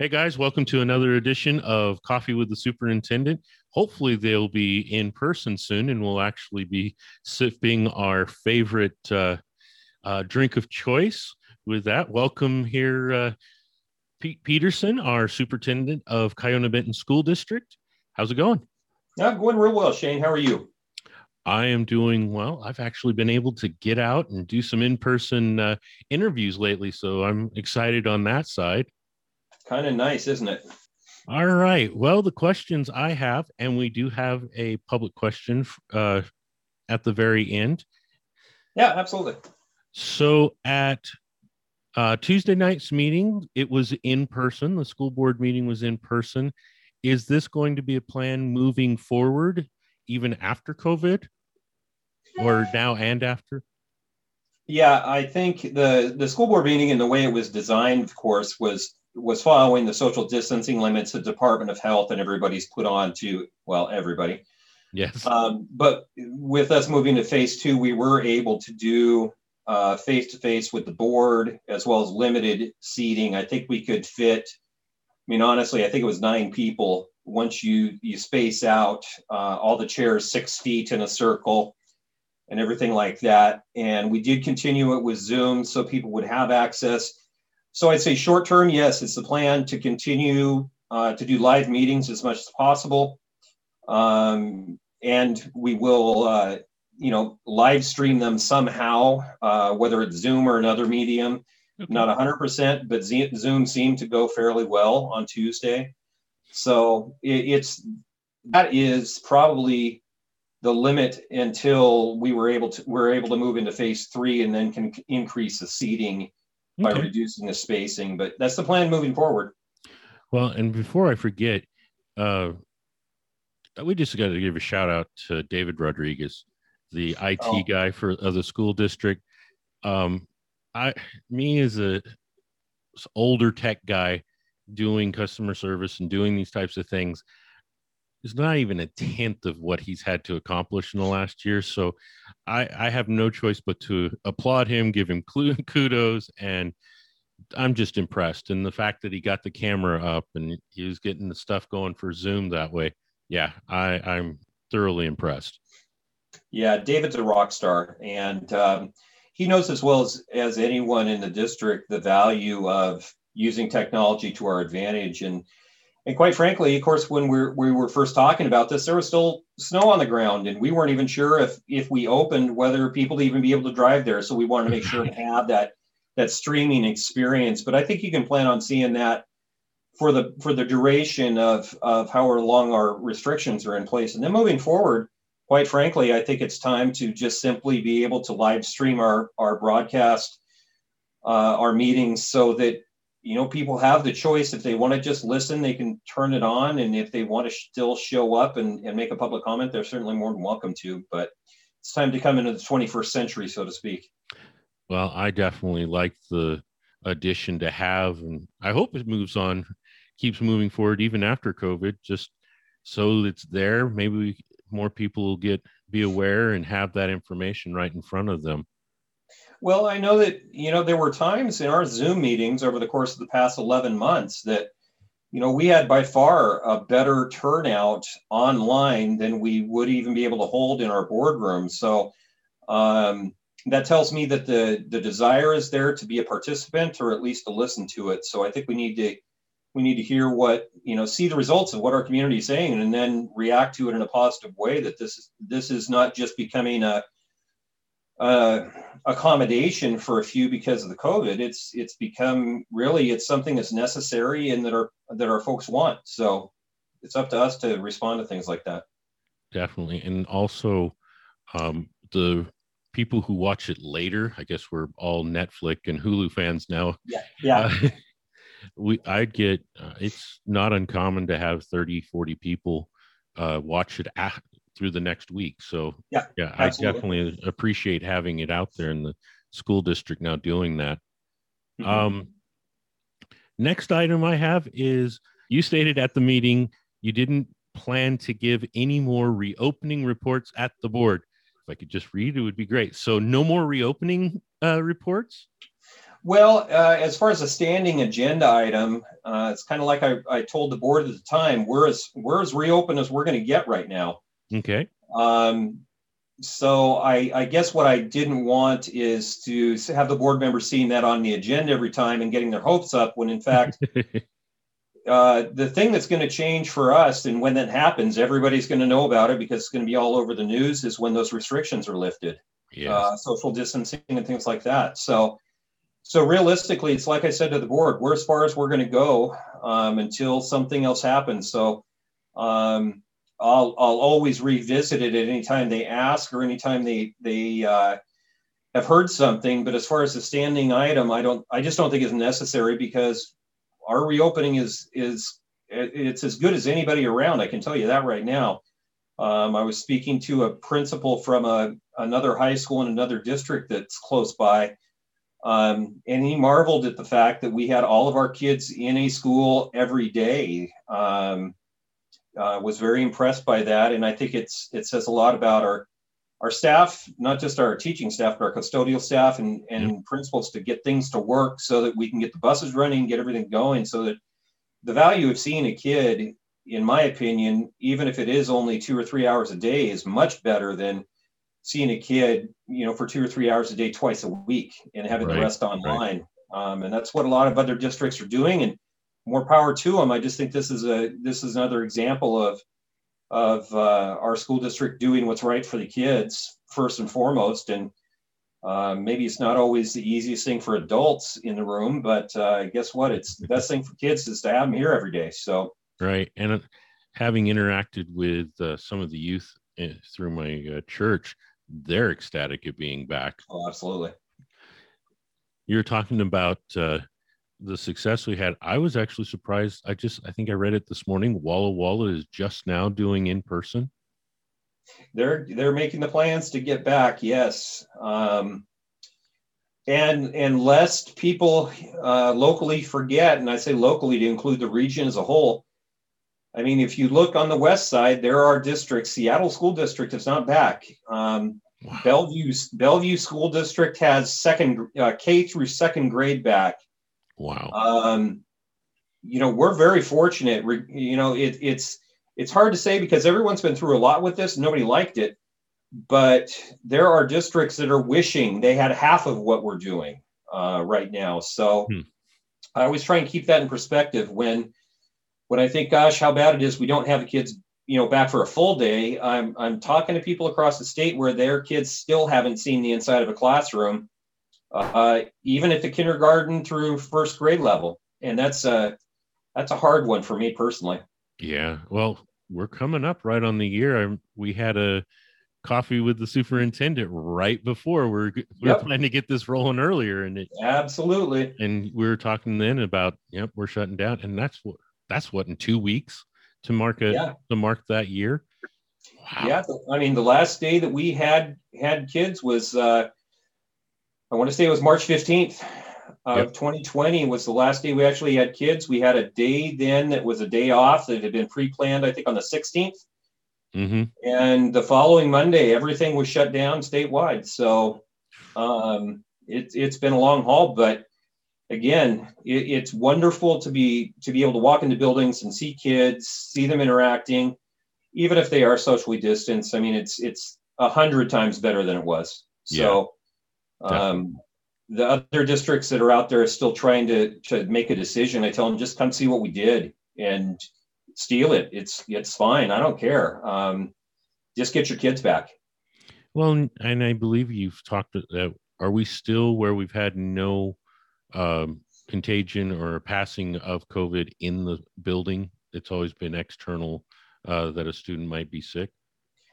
Hey guys, welcome to another edition of Coffee with the Superintendent. Hopefully, they'll be in person soon and we'll actually be sipping our favorite uh, uh, drink of choice. With that, welcome here, uh, Pete Peterson, our superintendent of Kiona Benton School District. How's it going? Yeah, going real well, Shane. How are you? I am doing well. I've actually been able to get out and do some in person uh, interviews lately, so I'm excited on that side. Kind of nice, isn't it? All right. Well, the questions I have, and we do have a public question uh, at the very end. Yeah, absolutely. So at uh, Tuesday night's meeting, it was in person. The school board meeting was in person. Is this going to be a plan moving forward, even after COVID, or now and after? Yeah, I think the the school board meeting and the way it was designed, of course, was was following the social distancing limits the Department of Health and everybody's put on to, well, everybody. Yes. Um, but with us moving to phase two, we were able to do face to face with the board as well as limited seating. I think we could fit, I mean, honestly, I think it was nine people. Once you you space out uh, all the chairs six feet in a circle and everything like that. And we did continue it with Zoom so people would have access so I'd say short term, yes, it's the plan to continue uh, to do live meetings as much as possible. Um, and we will, uh, you know, live stream them somehow, uh, whether it's Zoom or another medium. Okay. Not 100%, but Zoom seemed to go fairly well on Tuesday. So it, it's that is probably the limit until we were able to we're able to move into phase three and then can increase the seating by reducing the spacing. But that's the plan moving forward. Well, and before I forget, uh, we just got to give a shout out to David Rodriguez, the IT oh. guy for of the school district. Um, I, me as a older tech guy doing customer service and doing these types of things, is not even a tenth of what he's had to accomplish in the last year. So I, I have no choice but to applaud him, give him kudos, and I'm just impressed. And the fact that he got the camera up and he was getting the stuff going for Zoom that way, yeah, I, I'm thoroughly impressed. Yeah, David's a rock star, and um, he knows as well as, as anyone in the district the value of using technology to our advantage. And and quite frankly, of course, when we we were first talking about this, there was still snow on the ground, and we weren't even sure if if we opened whether people would even be able to drive there. So we wanted to make sure to have that that streaming experience. But I think you can plan on seeing that for the for the duration of of however long our restrictions are in place, and then moving forward. Quite frankly, I think it's time to just simply be able to live stream our our broadcast, uh, our meetings, so that you know, people have the choice. If they want to just listen, they can turn it on. And if they want to still show up and, and make a public comment, they're certainly more than welcome to. But it's time to come into the 21st century, so to speak. Well, I definitely like the addition to have, and I hope it moves on, keeps moving forward even after COVID, just so it's there. Maybe more people will get be aware and have that information right in front of them. Well, I know that, you know, there were times in our Zoom meetings over the course of the past 11 months that, you know, we had by far a better turnout online than we would even be able to hold in our boardroom. So um, that tells me that the the desire is there to be a participant or at least to listen to it. So I think we need to we need to hear what you know see the results of what our community is saying and then react to it in a positive way that this is this is not just becoming a uh, accommodation for a few because of the COVID. It's it's become really it's something that's necessary and that our that our folks want. So it's up to us to respond to things like that. Definitely, and also um, the people who watch it later. I guess we're all Netflix and Hulu fans now. Yeah, yeah. Uh, we I'd get uh, it's not uncommon to have 30 40 people uh, watch it through the next week. So yeah, yeah, absolutely. I definitely appreciate having it out there in the school district now doing that. Mm-hmm. Um, next item I have is you stated at the meeting you didn't plan to give any more reopening reports at the board. If I could just read, it would be great. So no more reopening uh, reports. Well, uh, as far as a standing agenda item, uh, it's kind of like I, I told the board at the time. We're as we're as reopened as we're going to get right now. Okay. Um, so I, I guess what I didn't want is to have the board members seeing that on the agenda every time and getting their hopes up when in fact uh, the thing that's going to change for us and when that happens everybody's going to know about it because it's going to be all over the news is when those restrictions are lifted yes. uh, social distancing and things like that so so realistically it's like i said to the board we're as far as we're going to go um, until something else happens so um, I'll I'll always revisit it at any time they ask or anytime they they uh, have heard something. But as far as the standing item, I don't I just don't think it's necessary because our reopening is is it's as good as anybody around. I can tell you that right now. Um, I was speaking to a principal from a another high school in another district that's close by. Um, and he marveled at the fact that we had all of our kids in a school every day. Um, uh, was very impressed by that, and I think it's it says a lot about our our staff, not just our teaching staff, but our custodial staff and and mm-hmm. principals to get things to work so that we can get the buses running, get everything going, so that the value of seeing a kid, in my opinion, even if it is only two or three hours a day, is much better than seeing a kid, you know, for two or three hours a day twice a week and having right, the rest online. Right. Um, and that's what a lot of other districts are doing. And more power to them. I just think this is a this is another example of of uh, our school district doing what's right for the kids first and foremost. And uh, maybe it's not always the easiest thing for adults in the room, but uh, guess what? It's the best thing for kids is to have them here every day. So right, and uh, having interacted with uh, some of the youth eh, through my uh, church, they're ecstatic at being back. Oh, absolutely. You're talking about the success we had, I was actually surprised. I just, I think I read it this morning. Walla Walla is just now doing in person. They're they're making the plans to get back. Yes, um, and and lest people uh, locally forget, and I say locally to include the region as a whole. I mean, if you look on the west side, there are districts. Seattle School District is not back. Um, wow. Bellevue Bellevue School District has second uh, K through second grade back. Wow. Um, you know, we're very fortunate. You know, it, it's it's hard to say because everyone's been through a lot with this. Nobody liked it, but there are districts that are wishing they had half of what we're doing uh, right now. So hmm. I always try and keep that in perspective when when I think, gosh, how bad it is we don't have the kids, you know, back for a full day. I'm I'm talking to people across the state where their kids still haven't seen the inside of a classroom uh, even at the kindergarten through first grade level, and that's a that's a hard one for me personally. Yeah, well, we're coming up right on the year. I, we had a coffee with the superintendent right before we're we we're yep. planning to get this rolling earlier, and it absolutely. And we were talking then about yep, we're shutting down, and that's what that's what in two weeks to mark a yeah. to mark that year. Wow. Yeah, I mean the last day that we had had kids was uh, I want to say it was March 15th of yep. 2020 was the last day we actually had kids. We had a day then that was a day off that had been pre-planned, I think on the 16th. Mm-hmm. And the following Monday, everything was shut down statewide. So um, it, it's been a long haul, but again, it, it's wonderful to be to be able to walk into buildings and see kids, see them interacting, even if they are socially distanced. I mean, it's it's a hundred times better than it was. So um, the other districts that are out there are still trying to, to make a decision. I tell them just come see what we did and steal it. It's it's fine. I don't care. Um, just get your kids back. Well, and I believe you've talked. Uh, are we still where we've had no um, contagion or passing of COVID in the building? It's always been external uh, that a student might be sick.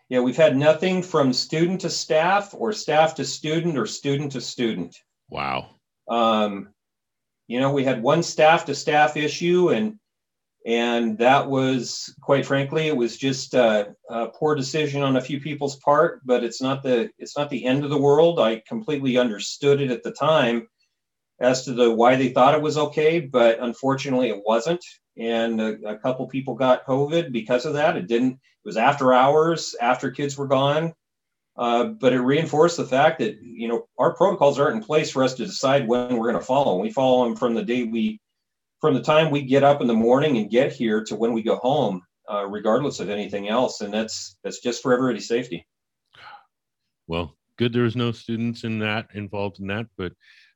Yeah, we've had nothing from student to staff or staff to student or student to student. Wow. Um, you know, we had one staff to staff issue, and and that was quite frankly, it was just a, a, poor decision on a few people's part. But it's not the it's not the end of the world. I completely understood it at the time as to the why they thought it was okay, but unfortunately, it wasn't and a, a, couple people got COVID because of that. It didn't. It was after hours, after kids were gone. Uh, but it reinforced the fact that you know our protocols aren't in place for us to decide when we're going to follow. We follow them from the day we, from the time we get up in the morning and get here to when we go home, uh, regardless of anything else. And that's that's just for everybody's safety. Well, good. There was no students in that involved in that, but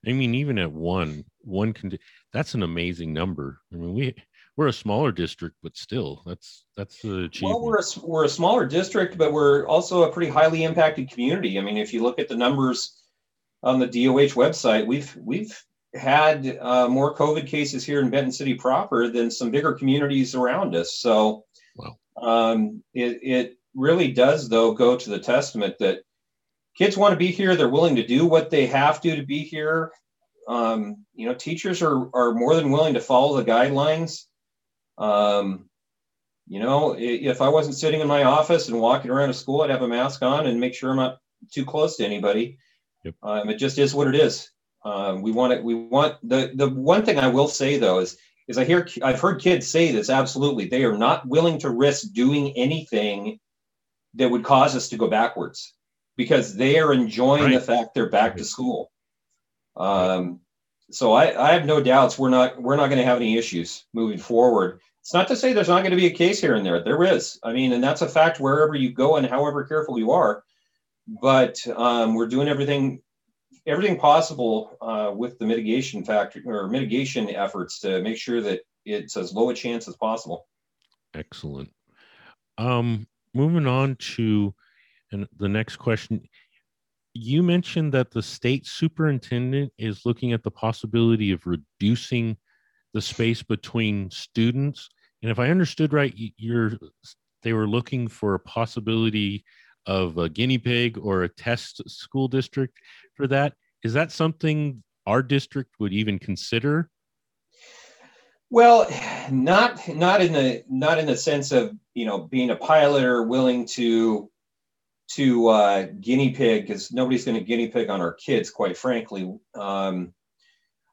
I mean, even at one, one can. That's an amazing number. I mean, we we're a smaller district, but still, that's that's the achievement. Well, we're a, we're a smaller district, but we're also a pretty highly impacted community. I mean, if you look at the numbers on the DOH website, we've we've had uh, more COVID cases here in Benton City proper than some bigger communities around us. So, wow. um, it it really does though go to the testament that kids want to be here. They're willing to do what they have to to be here. Um, you know, teachers are are more than willing to follow the guidelines. Um, you know, if I wasn't sitting in my office and walking around a school, I'd have a mask on and make sure I'm not too close to anybody. Yep. Um, it just is what it is. Um, we want it. We want the the one thing I will say though is is I hear I've heard kids say this absolutely. They are not willing to risk doing anything that would cause us to go backwards because they are enjoying right. the fact they're back to school. Um, so I, I have no doubts we're not we're not going to have any issues moving forward. It's not to say there's not going to be a case here and there. There is. I mean, and that's a fact wherever you go and however careful you are. But um, we're doing everything everything possible uh, with the mitigation factor or mitigation efforts to make sure that it's as low a chance as possible. Excellent. Um, moving on to and the next question you mentioned that the state superintendent is looking at the possibility of reducing the space between students. And if i understood right you're they were looking for a possibility of a guinea pig or a test school district for that. Is that something our district would even consider? Well not not in the not in the sense of you know being a pilot or willing to to uh, guinea pig because nobody's going to guinea pig on our kids, quite frankly. Um,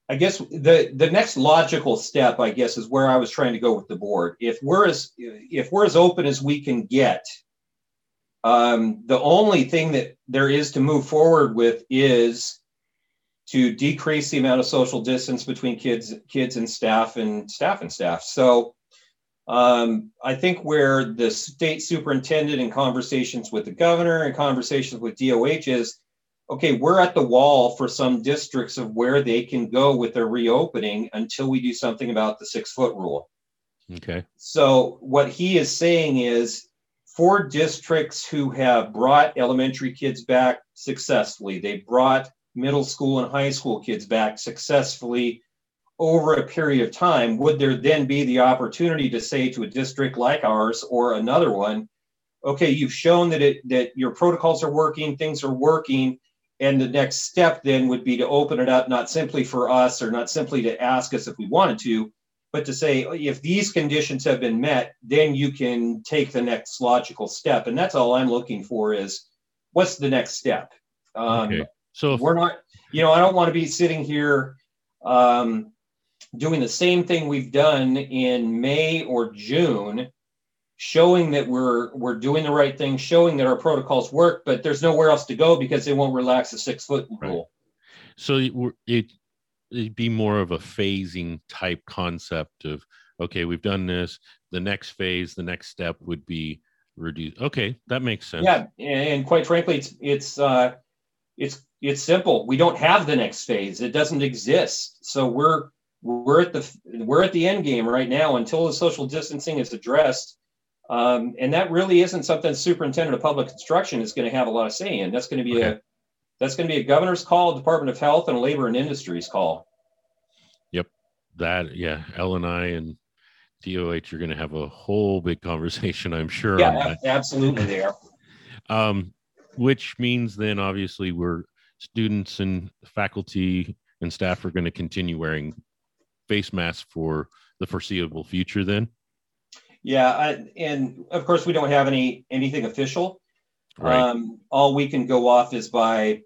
I guess the the next logical step, I guess, is where I was trying to go with the board. If we're as if we're as open as we can get, um, the only thing that there is to move forward with is to decrease the amount of social distance between kids kids and staff and staff and staff. So um, I think where the state superintendent in conversations with the governor and conversations with DOH is, okay, we're at the wall for some districts of where they can go with their reopening until we do something about the six foot rule. Okay. So what he is saying is for districts who have brought elementary kids back successfully, they brought middle school and high school kids back successfully over a period of time, would there then be the opportunity to say to a district like ours or another one, okay, you've shown that it that your protocols are working, things are working, and the next step then would be to open it up not simply for us or not simply to ask us if we wanted to, but to say if these conditions have been met, then you can take the next logical step. And that's all I'm looking for is what's the next step. Um, okay. So if- we're not, you know, I don't want to be sitting here um, doing the same thing we've done in May or June, showing that we're we're doing the right thing, showing that our protocols work, but there's nowhere else to go because they won't relax the six foot rule. Right. So it it'd be more of a phasing type concept of okay, we've done this. The next phase, the next step would be reduce. Okay, that makes sense. Yeah, and quite frankly, it's it's uh, it's it's simple. We don't have the next phase. It doesn't exist. So we're we're at the we're at the end game right now until the social distancing is addressed. Um, and that really isn't something superintendent of public instruction is going to have a lot of say in. That's going to be okay. a that's going to be a governor's call, Department of Health, and Labor and Industries call. Yep, that yeah, L and I and DOH are going to have a whole big conversation, I'm sure. Yeah, absolutely, they are. um, which means then obviously we're students and faculty and staff are going to continue wearing face masks for the foreseeable future then? Yeah, I, and of course we don't have any anything official. Right. Um, all we can go off is by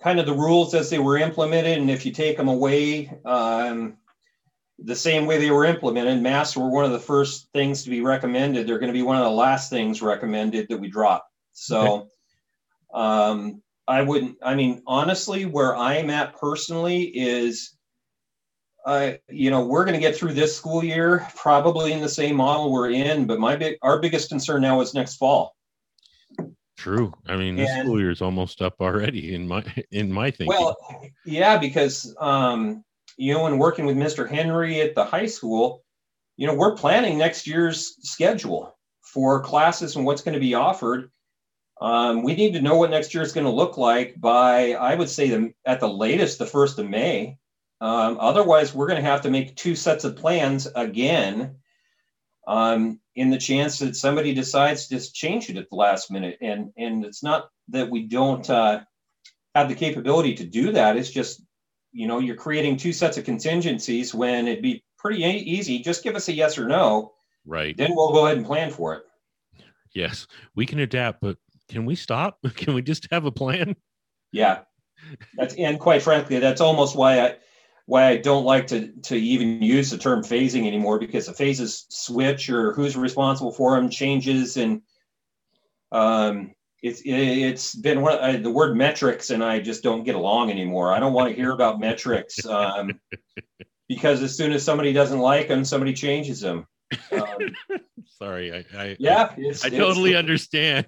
kind of the rules as they were implemented, and if you take them away um, the same way they were implemented, masks were one of the first things to be recommended. They're going to be one of the last things recommended that we drop. So. Okay. Um, I wouldn't. I mean, honestly, where I'm at personally is, uh, you know, we're going to get through this school year probably in the same model we're in. But my big, our biggest concern now is next fall. True. I mean, this And- school year is almost up already in my in my thinking. Well, yeah, because um, you know, when working with Mr. Henry at the high school, you know, we're planning next year's schedule for classes and what's going to be offered. Um, we need to know what next year is going to look like by, I would say, the, at the latest, the first of May. Um, otherwise, we're going to have to make two sets of plans again. Um, in the chance that somebody decides to just change it at the last minute, and and it's not that we don't uh, have the capability to do that. It's just, you know, you're creating two sets of contingencies when it'd be pretty e- easy. Just give us a yes or no, right. then we'll go ahead and plan for it. Yes, we can adapt, but can we stop? Can we just have a plan? Yeah, that's and quite frankly, that's almost why I why I don't like to to even use the term phasing anymore because the phases switch or who's responsible for them changes and um it's it's been one of, the word metrics and I just don't get along anymore. I don't want to hear about metrics um, because as soon as somebody doesn't like them, somebody changes them. Um, Sorry, I I, yeah, it's, I, it's- totally understand.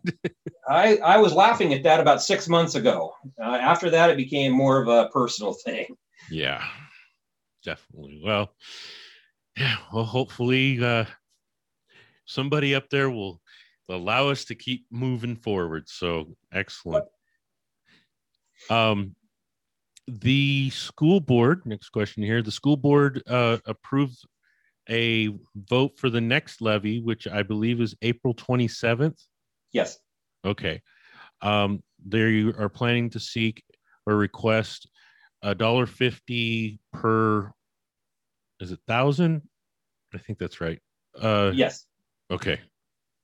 I, I was laughing at that about six months ago. Uh, after that, it became more of a personal thing. Yeah, definitely. Well, yeah. Well, hopefully, uh, somebody up there will allow us to keep moving forward. So excellent. Um, the school board. Next question here. The school board uh, approved a vote for the next levy, which I believe is April twenty seventh. Yes. Okay. Um, they are planning to seek or request a dollar fifty per. Is it thousand? I think that's right. Uh, Yes. okay.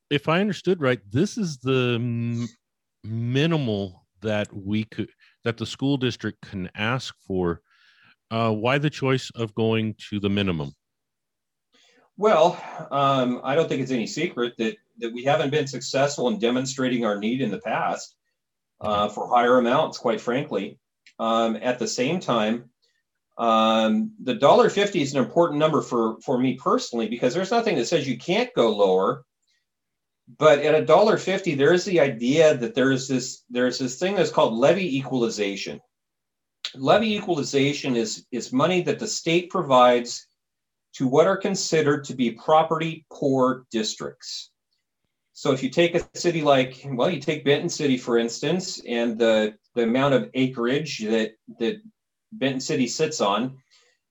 If I understood right, this is the m- minimal that we could that the school district can ask for. Uh, why the choice of going to the minimum? Well, um, I don't think it's any secret that, that we haven't been successful in demonstrating our need in the past uh, for higher amounts, quite frankly. Um, at the same time, um, the dollar fifty is an important number for, for me personally because there's nothing that says you can't go lower. But at a dollar fifty, there is the idea that there is this there's this thing that's called levy equalization. Levy equalization is is money that the state provides to what are considered to be property poor districts. So if you take a city like, well, you take Benton City, for instance, and the, the amount of acreage that, that Benton City sits on,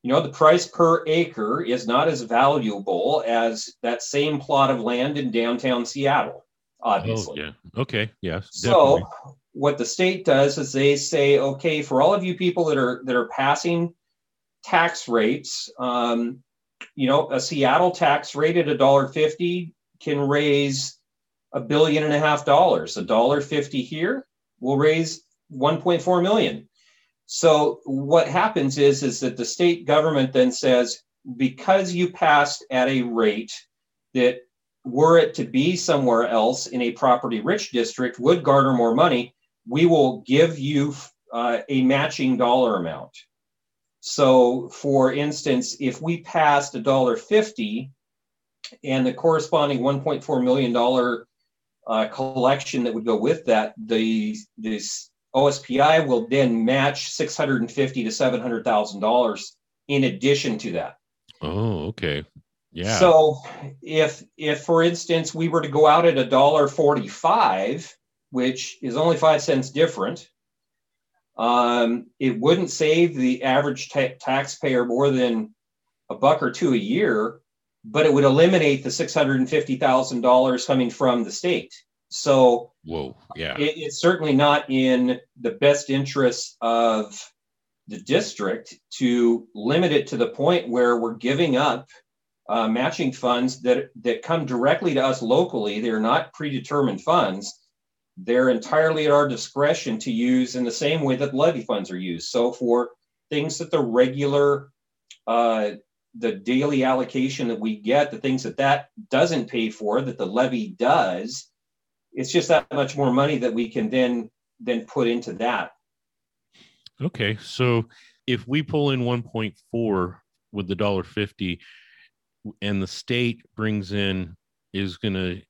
you know, the price per acre is not as valuable as that same plot of land in downtown Seattle, obviously. Oh, yeah. Okay. Yes. So definitely. what the state does is they say, okay, for all of you people that are that are passing tax rates, um, you know, a Seattle tax rate at a dollar fifty can raise a billion and a half dollars. A dollar fifty here will raise 1.4 million. So what happens is is that the state government then says because you passed at a rate that were it to be somewhere else in a property rich district would garner more money, we will give you uh, a matching dollar amount. So, for instance, if we passed a dollar fifty, and the corresponding 1.4 million dollar uh, collection that would go with that, the this OSPI will then match 650 to 700 thousand dollars in addition to that. Oh, okay. Yeah. So if if for instance we were to go out at a dollar forty five, which is only five cents different, um, it wouldn't save the average ta- taxpayer more than a buck or two a year, but it would eliminate the six hundred and fifty thousand dollars coming from the state. So Whoa. Yeah. it, it's certainly not in the best interest of the district to limit it to the point where we're giving up uh, matching funds that that come directly to us locally. They're not predetermined funds. They're entirely at our discretion to use in the same way that levy funds are used. So for things that the regular, uh, the daily allocation that we get, the things that that doesn't pay for, that the levy does, it's just that much more money that we can then then put into that. Okay, so if we pull in 1.4 with the dollar 50 and the state brings in is going to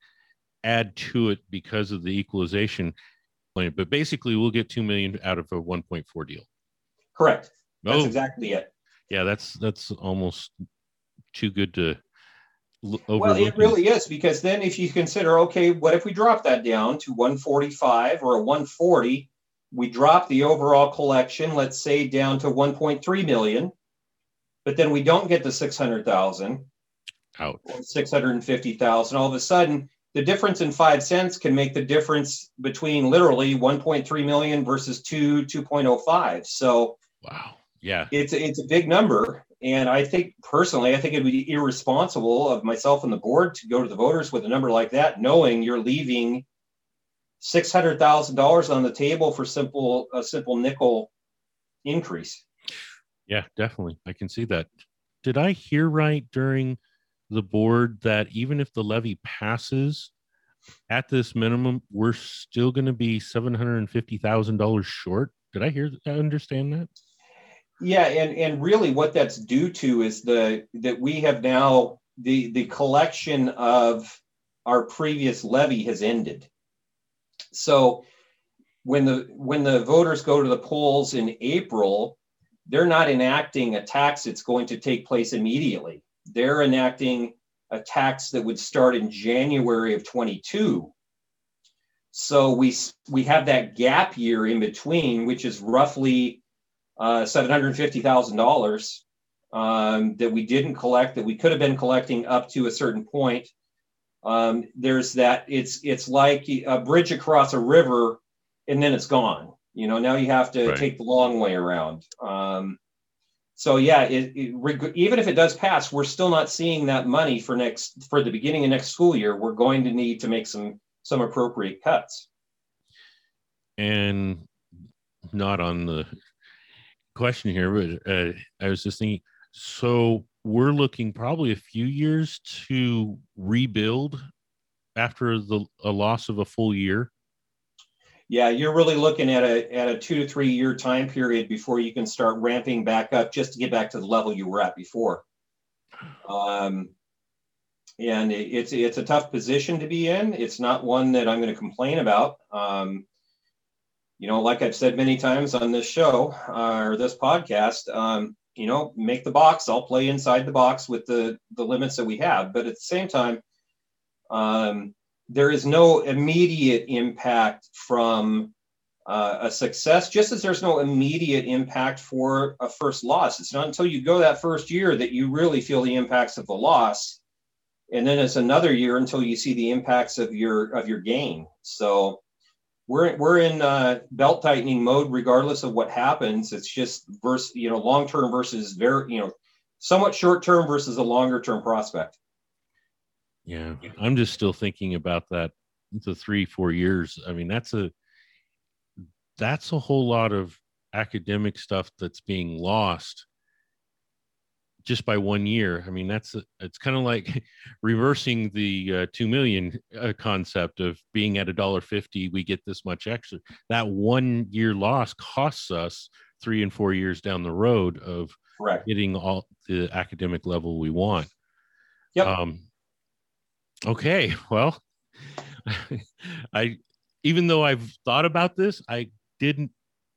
add to it because of the equalization plan but basically we'll get 2 million out of a 1.4 deal. Correct. That's oh, exactly it. Yeah that's that's almost too good to well it really is because then if you consider okay what if we drop that down to 145 or a 140 we drop the overall collection let's say down to 1.3 million but then we don't get the 600,000 out. 650,000 all of a sudden the difference in 5 cents can make the difference between literally 1.3 million versus 2 2.05 so wow. Yeah. it's it's a big number and i think personally i think it would be irresponsible of myself and the board to go to the voters with a number like that knowing you're leaving $600,000 on the table for simple a simple nickel increase yeah, definitely. I can see that. Did I hear right during the board that even if the levy passes at this minimum, we're still going to be $750,000 short? Did I hear I understand that? Yeah, and and really what that's due to is the that we have now the the collection of our previous levy has ended. So when the when the voters go to the polls in April, they're not enacting a tax that's going to take place immediately. They're enacting a tax that would start in January of 22. So we we have that gap year in between, which is roughly uh, $750,000 um, that we didn't collect that we could have been collecting up to a certain point. Um, there's that it's it's like a bridge across a river, and then it's gone. You know, now you have to right. take the long way around. Um, so yeah, it, it, even if it does pass, we're still not seeing that money for next for the beginning of next school year. We're going to need to make some some appropriate cuts. And not on the question here, but uh, I was just thinking. So we're looking probably a few years to rebuild after the a loss of a full year yeah, you're really looking at a at a two to three year time period before you can start ramping back up just to get back to the level you were at before. Um, and it's it's a tough position to be in. It's not one that I'm going to complain about. Um, you know, like I've said many times on this show uh, or this podcast, um, you know, make the box. I'll play inside the box with the the limits that we have, but at the same time, um, there is no immediate impact from uh, a success, just as there's no immediate impact for a first loss. It's not until you go that first year that you really feel the impacts of the loss, and then it's another year until you see the impacts of your of your gain. So we're we're in uh, belt tightening mode regardless of what happens. It's just versus you know long term versus very you know somewhat short term versus a longer term prospect. Yeah, I'm just still thinking about that. The three, four years. I mean, that's a that's a whole lot of academic stuff that's being lost just by one year. I mean, that's it's kind of like reversing the uh, two million uh, concept of being at a dollar fifty, we get this much extra. That one year loss costs us three and four years down the road of Correct. getting all the academic level we want. Yep. Um, Okay, well, I even though I've thought about this, I didn't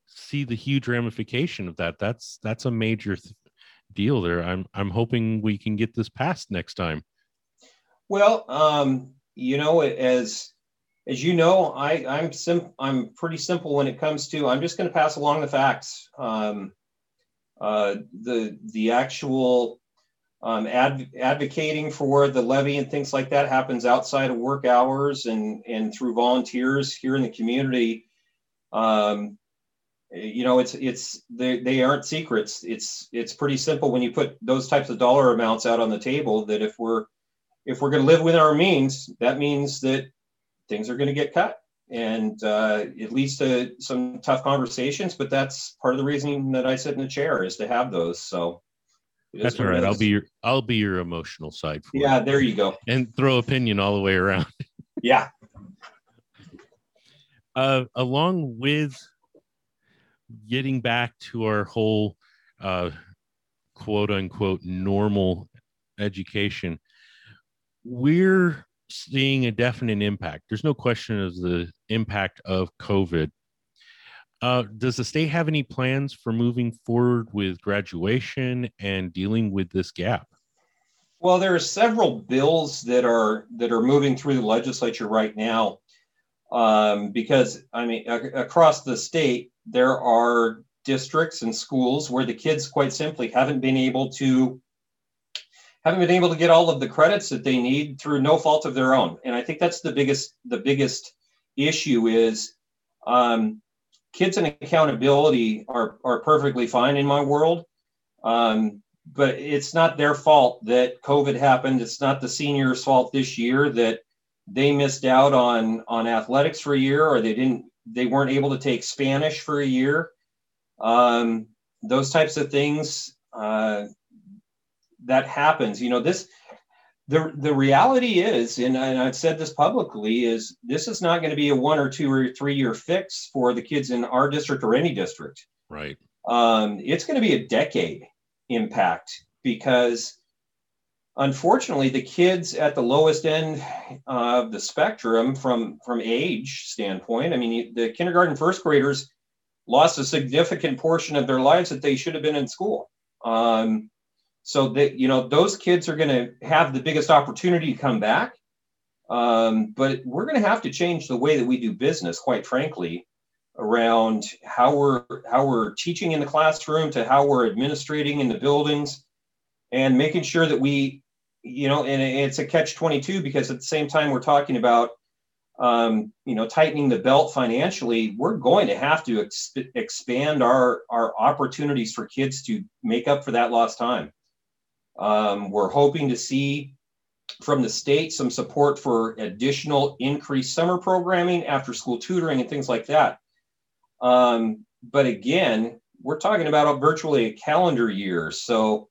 see the huge ramification of that. That's that's a major th- deal there. I'm I'm hoping we can get this passed next time. Well, um, you know, as as you know, I I'm sim I'm pretty simple when it comes to I'm just going to pass along the facts. Um, uh, the the actual um, adv- advocating for the levy and things like that happens outside of work hours and and through volunteers here in the community. Um, you know, it's it's they, they aren't secrets. It's it's pretty simple when you put those types of dollar amounts out on the table. That if we're if we're going to live within our means, that means that things are going to get cut, and uh, it leads to some tough conversations. But that's part of the reason that I sit in the chair is to have those. So. That's all right. I'll be your I'll be your emotional side for Yeah, there you go. And throw opinion all the way around. yeah. uh, along with getting back to our whole uh, quote unquote normal education, we're seeing a definite impact. There's no question of the impact of COVID. Uh, does the state have any plans for moving forward with graduation and dealing with this gap? Well, there are several bills that are that are moving through the legislature right now, um, because I mean, across the state there are districts and schools where the kids quite simply haven't been able to haven't been able to get all of the credits that they need through no fault of their own. And I think that's the biggest the biggest issue is um, kids and accountability are are perfectly fine in my world. Um, but it's not their fault that COVID happened. It's not the seniors' fault this year that they missed out on on athletics for a year or they didn't they weren't able to take Spanish for a year. Um, those types of things. Uh, that happens. You know, this the the reality is, and, and I've said this publicly, is this is not going to be a one or two or three year fix for the kids in our district or any district. Right. Um, it's going to be a decade impact because unfortunately the kids at the lowest end of the spectrum from from age standpoint i mean the kindergarten first graders lost a significant portion of their lives that they should have been in school. Um, so that you know those kids are going to have the biggest opportunity to come back. Um, but we're going to have to change the way that we do business quite frankly around how we're how we're teaching in the classroom to how we're administrating in the buildings and making sure that we you know and it's a catch 22 because at the same time we're talking about um, you know tightening the belt financially we're going to have to exp- expand our our opportunities for kids to make up for that lost time um, we're hoping to see from the state some support for additional increased summer programming, after school tutoring, and things like that. Um, but again, we're talking about virtually a calendar year. So,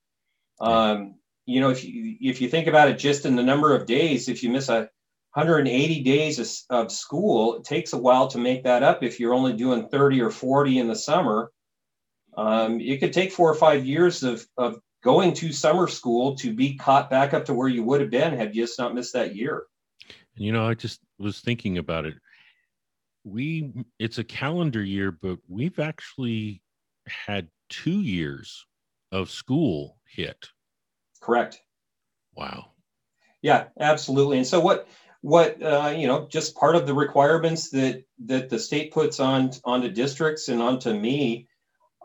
um, you know, if you if you think about it, just in the number of days, if you miss a 180 days of, school, it takes a while to make that up. If you're only doing 30 or 40 in the summer, um, it could take four or five years of, of going to summer school to be caught back up to where you would have been had you just not missed that year. And you know, I just was thinking about it. We, it's a calendar year, but we've actually had two years of school hit. Correct. Wow. Yeah, absolutely. And so what, what uh, you know, just part of the requirements that that the state puts on onto districts and onto me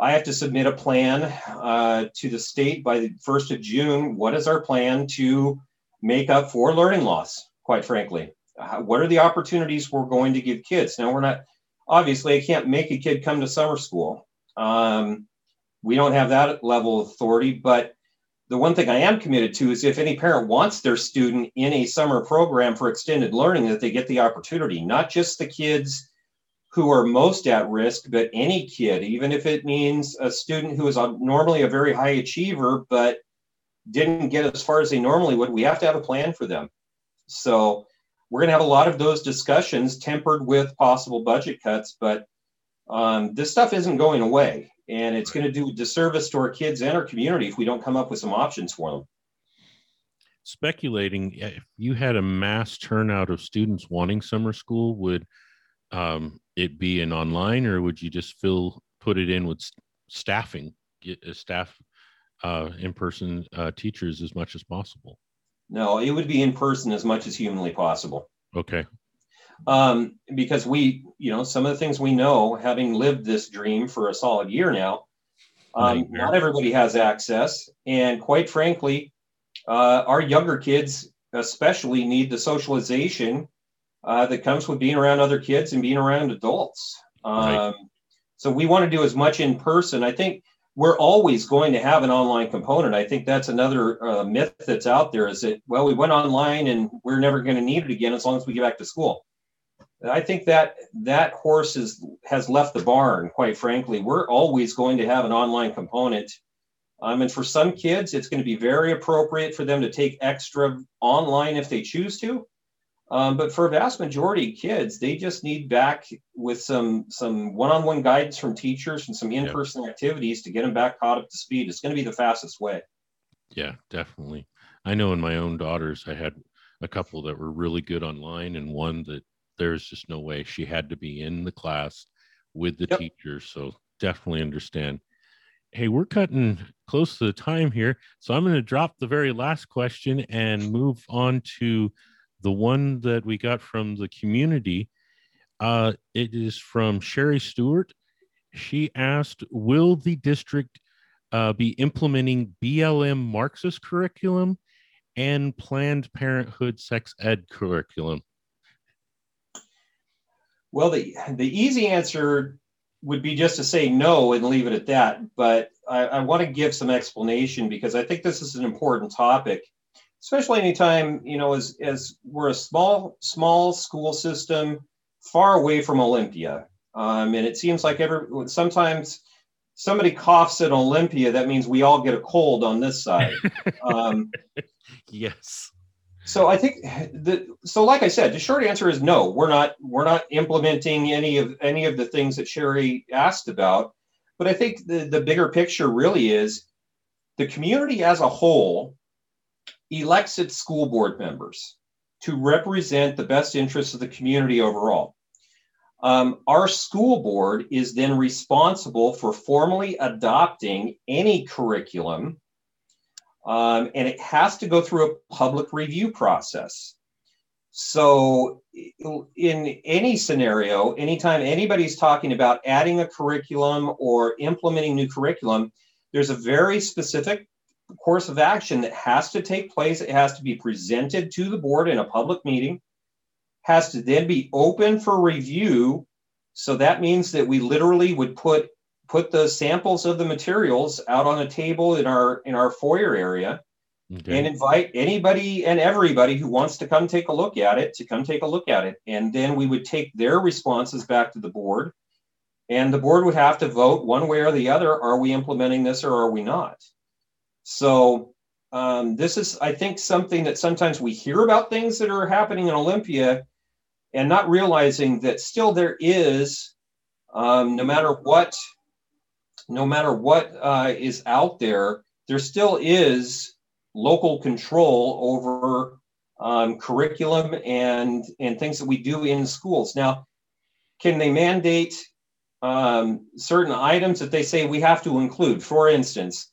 I have to submit a plan uh, to the state by the 1st of June. What is our plan to make up for learning loss, quite frankly? How, what are the opportunities we're going to give kids? Now, we're not, obviously, I can't make a kid come to summer school. Um, we don't have that level of authority, but the one thing I am committed to is if any parent wants their student in a summer program for extended learning, that they get the opportunity, not just the kids who are most at risk, but any kid, even if it means a student who is normally a very high achiever, but didn't get as far as they normally would, we have to have a plan for them. So we're going to have a lot of those discussions tempered with possible budget cuts, but um, this stuff isn't going away. And it's going to do a disservice to our kids and our community if we don't come up with some options for them. Speculating, if you had a mass turnout of students wanting summer school, would um, it be an online or would you just fill put it in with staffing get a staff uh, in-person uh, teachers as much as possible? No it would be in person as much as humanly possible. Okay um, because we you know some of the things we know having lived this dream for a solid year now um, not everybody has access and quite frankly uh, our younger kids especially need the socialization uh, that comes with being around other kids and being around adults. Um, right. So we want to do as much in person. I think we're always going to have an online component. I think that's another uh, myth that's out there is that, well, we went online and we're never going to need it again as long as we get back to school. I think that that horse is, has left the barn, quite frankly. We're always going to have an online component. Um, and for some kids, it's going to be very appropriate for them to take extra online if they choose to. Um, but for a vast majority of kids, they just need back with some some one-on-one guidance from teachers and some in-person activities to get them back caught up to speed. It's going to be the fastest way. Yeah, definitely. I know in my own daughters, I had a couple that were really good online, and one that there's just no way she had to be in the class with the yep. teachers. So definitely understand. Hey, we're cutting close to the time here, so I'm going to drop the very last question and move on to the one that we got from the community, uh, it is from Sherry Stewart. She asked, "Will the district uh, be implementing BLM Marxist curriculum and Planned Parenthood sex ed curriculum?" Well, the the easy answer would be just to say no and leave it at that. But I, I want to give some explanation because I think this is an important topic especially anytime you know as as we're a small small school system far away from olympia um, and it seems like every sometimes somebody coughs at olympia that means we all get a cold on this side um, yes so i think the so like i said the short answer is no we're not we're not implementing any of any of the things that sherry asked about but i think the, the bigger picture really is the community as a whole elects its school board members to represent the best interests of the community overall. Um, our school board is then responsible for formally adopting any curriculum, um, and it has to go through a public review process. So, in any scenario, anytime anybody's talking about adding a curriculum or implementing new curriculum, there's a very specific course of action that has to take place. It has to be presented to the board in a public meeting, has to then be open for review. So that means that we literally would put put the samples of the materials out on a table in our in our foyer area okay. and invite anybody and everybody who wants to come take a look at it to come take a look at it. And then we would take their responses back to the board. And the board would have to vote one way or the other are we implementing this or are we not? So um, this is, I think, something that sometimes we hear about things that are happening in Olympia and not realizing that still there is, um, no matter what, no matter what uh, is out there, there still is local control over um, curriculum and and things that we do in schools. Now, can they mandate um, certain items that they say we have to include? For instance,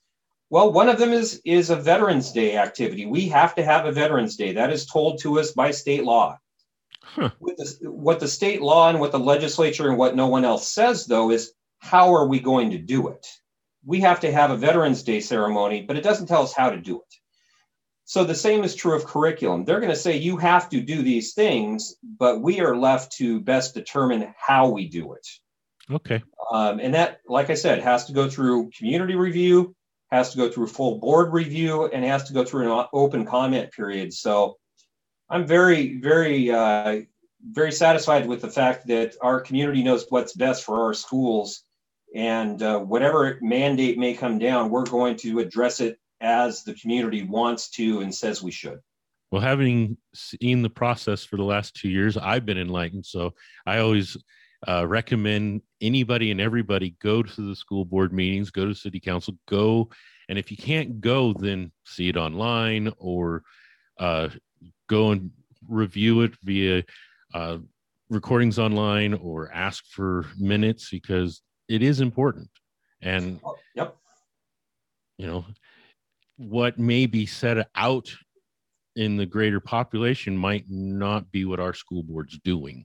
well, one of them is is a Veterans Day activity. We have to have a Veterans Day. That is told to us by state law. Huh. The, what the state law and what the legislature and what no one else says, though, is how are we going to do it? We have to have a Veterans Day ceremony, but it doesn't tell us how to do it. So the same is true of curriculum. They're going to say you have to do these things, but we are left to best determine how we do it. Okay. Um, and that, like I said, has to go through community review, has to go through full board review and has to go through an open comment period. So I'm very, very, uh, very satisfied with the fact that our community knows what's best for our schools. And uh, whatever mandate may come down, we're going to address it as the community wants to and says we should. Well, having seen the process for the last two years, I've been enlightened. So I always uh, recommend anybody and everybody go to the school board meetings, go to city council, go. And if you can't go, then see it online or uh, go and review it via uh, recordings online or ask for minutes because it is important. And, oh, yep. you know, what may be said out in the greater population might not be what our school board's doing.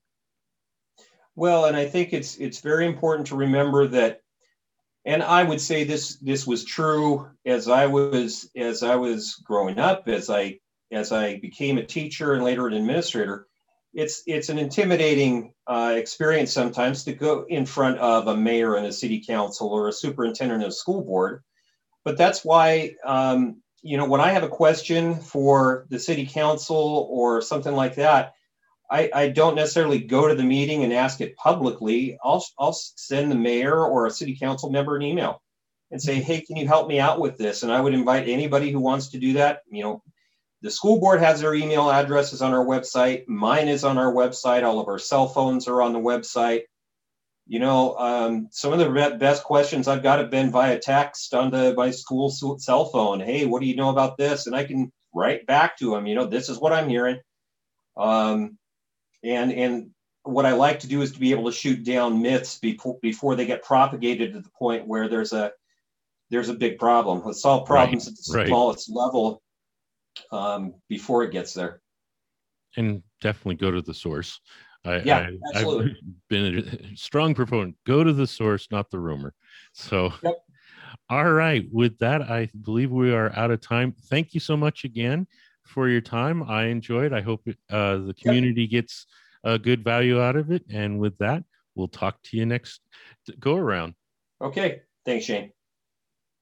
Well, and I think it's it's very important to remember that, and I would say this this was true as I was as I was growing up, as I as I became a teacher and later an administrator. It's it's an intimidating uh, experience sometimes to go in front of a mayor and a city council or a superintendent of school board, but that's why um, you know when I have a question for the city council or something like that I, I don't necessarily go to the meeting and ask it publicly. I'll, I'll send the mayor or a city council member an email and say, hey, can you help me out with this? And I would invite anybody who wants to do that. You know, the school board has their email addresses on our website. Mine is on our website. All of our cell phones are on the website. You know, um, some of the best questions I've got have been via text on the my school cell phone. Hey, what do you know about this? And I can write back to them. You know, this is what I'm hearing. Um, and and what I like to do is to be able to shoot down myths before before they get propagated to the point where there's a there's a big problem. Let's solve problems right, at the right. smallest level um, before it gets there. And definitely go to the source. I, yeah, I, absolutely. I've been a strong proponent. Go to the source, not the rumor. So, yep. all right. With that, I believe we are out of time. Thank you so much again for your time. I enjoyed. I hope uh, the community yep. gets a good value out of it. And with that, we'll talk to you next go around. Okay. Thanks, Shane.